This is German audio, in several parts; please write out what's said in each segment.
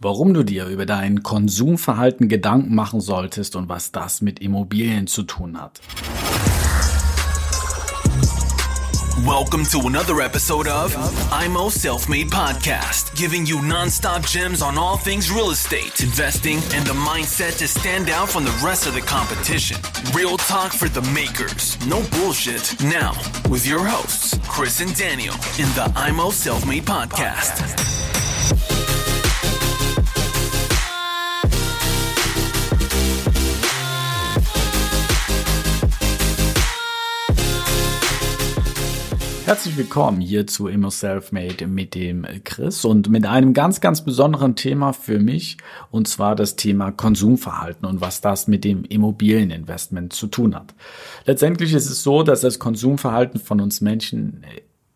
warum du dir über dein Konsumverhalten Gedanken machen solltest und was das mit Immobilien zu tun hat. Welcome to another episode of IMO Self Made Podcast, giving you nonstop gems on all things real estate, investing, and the mindset to stand out from the rest of the competition. Real talk for the makers, no bullshit. Now, with your hosts, Chris and Daniel, in the IMO Self Made Podcast. Herzlich willkommen hier zu Immo Selfmade mit dem Chris und mit einem ganz, ganz besonderen Thema für mich und zwar das Thema Konsumverhalten und was das mit dem Immobilieninvestment zu tun hat. Letztendlich ist es so, dass das Konsumverhalten von uns Menschen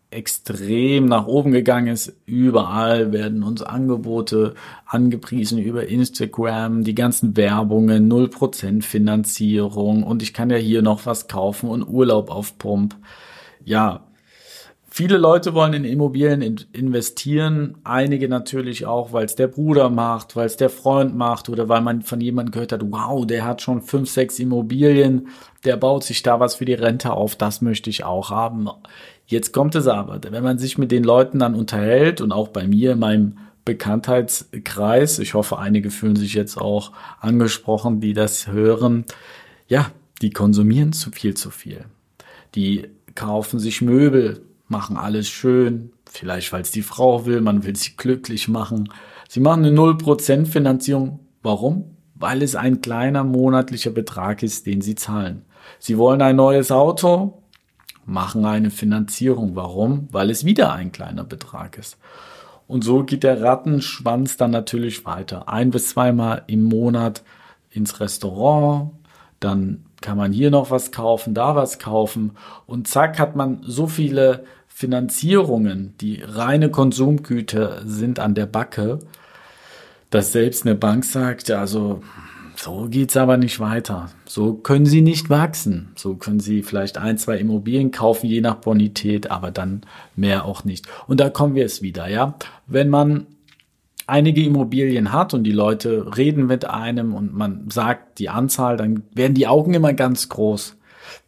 extrem nach oben gegangen ist. Überall werden uns Angebote angepriesen über Instagram, die ganzen Werbungen, 0% Finanzierung und ich kann ja hier noch was kaufen und Urlaub auf Pump. Ja, Viele Leute wollen in Immobilien investieren, einige natürlich auch, weil es der Bruder macht, weil es der Freund macht oder weil man von jemandem gehört hat, wow, der hat schon fünf, sechs Immobilien, der baut sich da was für die Rente auf, das möchte ich auch haben. Jetzt kommt es aber, wenn man sich mit den Leuten dann unterhält und auch bei mir in meinem Bekanntheitskreis, ich hoffe, einige fühlen sich jetzt auch angesprochen, die das hören, ja, die konsumieren zu viel zu viel. Die kaufen sich Möbel, machen alles schön, vielleicht weil es die Frau will, man will sie glücklich machen. Sie machen eine 0% Finanzierung. Warum? Weil es ein kleiner monatlicher Betrag ist, den sie zahlen. Sie wollen ein neues Auto, machen eine Finanzierung. Warum? Weil es wieder ein kleiner Betrag ist. Und so geht der Rattenschwanz dann natürlich weiter. Ein bis zweimal im Monat ins Restaurant, dann kann man hier noch was kaufen, da was kaufen und zack hat man so viele Finanzierungen, die reine Konsumgüter sind an der Backe, dass selbst eine Bank sagt, also so geht's aber nicht weiter. So können sie nicht wachsen. So können sie vielleicht ein, zwei Immobilien kaufen, je nach Bonität, aber dann mehr auch nicht. Und da kommen wir es wieder, ja. Wenn man einige Immobilien hat und die Leute reden mit einem und man sagt die Anzahl, dann werden die Augen immer ganz groß.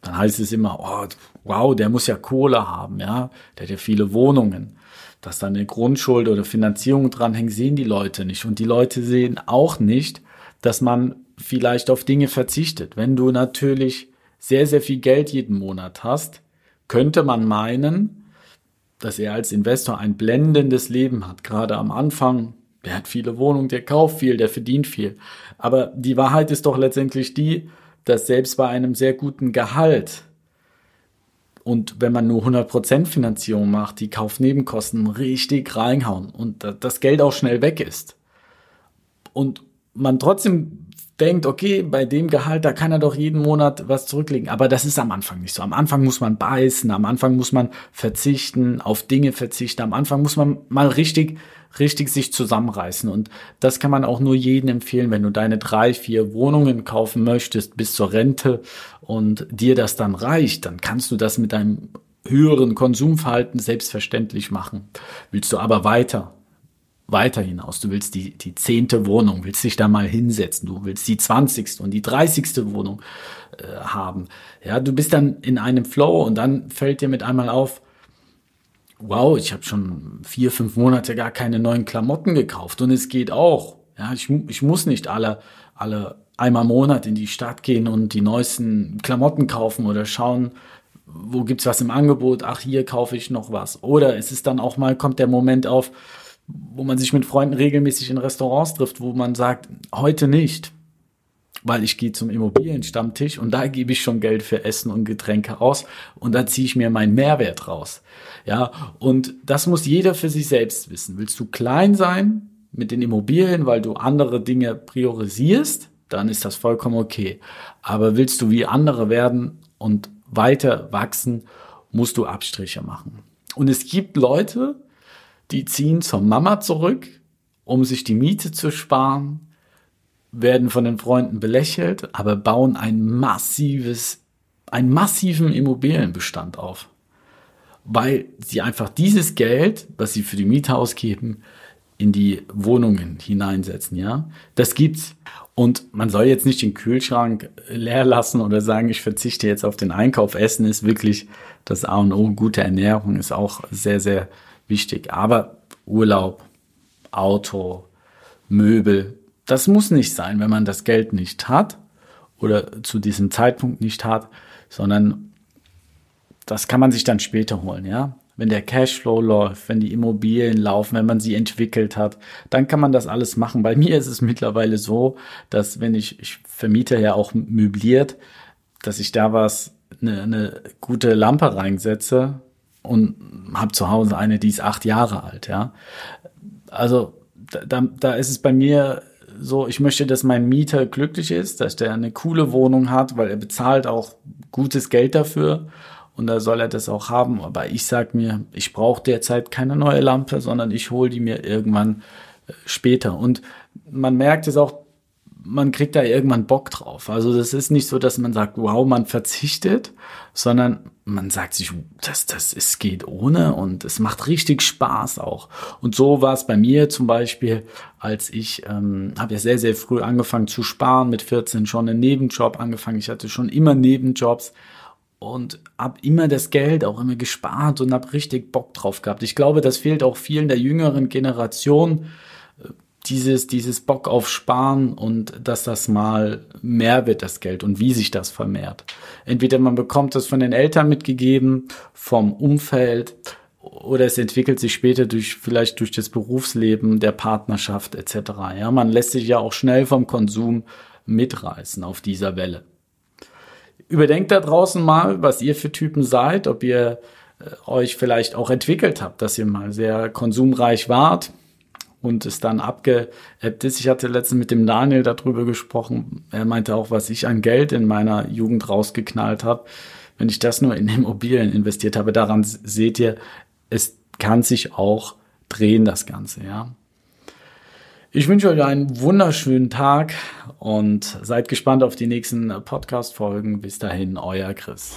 Dann heißt es immer, oh, wow, der muss ja Kohle haben, ja, der hat ja viele Wohnungen. Dass da eine Grundschuld oder Finanzierung dranhängt, sehen die Leute nicht. Und die Leute sehen auch nicht, dass man vielleicht auf Dinge verzichtet. Wenn du natürlich sehr, sehr viel Geld jeden Monat hast, könnte man meinen, dass er als Investor ein blendendes Leben hat. Gerade am Anfang der hat viele Wohnungen, der kauft viel, der verdient viel. Aber die Wahrheit ist doch letztendlich die, dass selbst bei einem sehr guten Gehalt und wenn man nur 100% Finanzierung macht, die Kaufnebenkosten richtig reinhauen und das Geld auch schnell weg ist. Und man trotzdem denkt, okay, bei dem Gehalt, da kann er doch jeden Monat was zurücklegen. Aber das ist am Anfang nicht so. Am Anfang muss man beißen, am Anfang muss man verzichten, auf Dinge verzichten, am Anfang muss man mal richtig, richtig sich zusammenreißen. Und das kann man auch nur jedem empfehlen, wenn du deine drei, vier Wohnungen kaufen möchtest bis zur Rente und dir das dann reicht, dann kannst du das mit deinem höheren Konsumverhalten selbstverständlich machen. Willst du aber weiter weiter hinaus. Du willst die, die zehnte Wohnung, willst dich da mal hinsetzen. Du willst die zwanzigste und die dreißigste Wohnung äh, haben. Ja, du bist dann in einem Flow und dann fällt dir mit einmal auf, wow, ich habe schon vier, fünf Monate gar keine neuen Klamotten gekauft und es geht auch. Ja, ich, ich muss nicht alle, alle einmal im Monat in die Stadt gehen und die neuesten Klamotten kaufen oder schauen, wo gibt's was im Angebot? Ach, hier kaufe ich noch was. Oder es ist dann auch mal, kommt der Moment auf, wo man sich mit Freunden regelmäßig in Restaurants trifft, wo man sagt, heute nicht, weil ich gehe zum Immobilienstammtisch und da gebe ich schon Geld für Essen und Getränke aus und da ziehe ich mir meinen Mehrwert raus. Ja, und das muss jeder für sich selbst wissen. Willst du klein sein mit den Immobilien, weil du andere Dinge priorisierst, dann ist das vollkommen okay. Aber willst du wie andere werden und weiter wachsen, musst du Abstriche machen. Und es gibt Leute, die ziehen zur Mama zurück, um sich die Miete zu sparen, werden von den Freunden belächelt, aber bauen ein massives, einen massiven Immobilienbestand auf. Weil sie einfach dieses Geld, was sie für die Miete ausgeben, in die Wohnungen hineinsetzen, ja. Das gibt's. Und man soll jetzt nicht den Kühlschrank leer lassen oder sagen, ich verzichte jetzt auf den Einkauf. Essen ist wirklich das A und O. Gute Ernährung ist auch sehr, sehr wichtig. Aber Urlaub, Auto, Möbel, das muss nicht sein, wenn man das Geld nicht hat oder zu diesem Zeitpunkt nicht hat, sondern das kann man sich dann später holen, ja wenn der Cashflow läuft, wenn die Immobilien laufen, wenn man sie entwickelt hat, dann kann man das alles machen. Bei mir ist es mittlerweile so, dass wenn ich, ich vermiete ja auch möbliert, dass ich da was, eine, eine gute Lampe reinsetze und habe zu Hause eine, die ist acht Jahre alt, ja. Also da, da ist es bei mir so, ich möchte, dass mein Mieter glücklich ist, dass der eine coole Wohnung hat, weil er bezahlt auch gutes Geld dafür und da soll er das auch haben. Aber ich sag mir, ich brauche derzeit keine neue Lampe, sondern ich hole die mir irgendwann äh, später. Und man merkt es auch, man kriegt da irgendwann Bock drauf. Also das ist nicht so, dass man sagt, wow, man verzichtet, sondern man sagt sich, das, das, es geht ohne und es macht richtig Spaß auch. Und so war es bei mir zum Beispiel, als ich ähm, habe ja sehr, sehr früh angefangen zu sparen, mit 14 schon einen Nebenjob angefangen. Ich hatte schon immer Nebenjobs und hab immer das Geld auch immer gespart und hab richtig Bock drauf gehabt. Ich glaube, das fehlt auch vielen der jüngeren Generation, dieses, dieses Bock auf Sparen und dass das mal mehr wird, das Geld und wie sich das vermehrt. Entweder man bekommt das von den Eltern mitgegeben, vom Umfeld oder es entwickelt sich später durch, vielleicht durch das Berufsleben, der Partnerschaft etc. Ja, man lässt sich ja auch schnell vom Konsum mitreißen auf dieser Welle überdenkt da draußen mal, was ihr für Typen seid, ob ihr äh, euch vielleicht auch entwickelt habt, dass ihr mal sehr konsumreich wart und es dann abgeebbt ist. Ich hatte letztens mit dem Daniel darüber gesprochen. Er meinte auch, was ich an Geld in meiner Jugend rausgeknallt habe. Wenn ich das nur in Immobilien investiert habe, daran seht ihr, es kann sich auch drehen, das Ganze, ja. Ich wünsche euch einen wunderschönen Tag und seid gespannt auf die nächsten Podcast-Folgen. Bis dahin, euer Chris.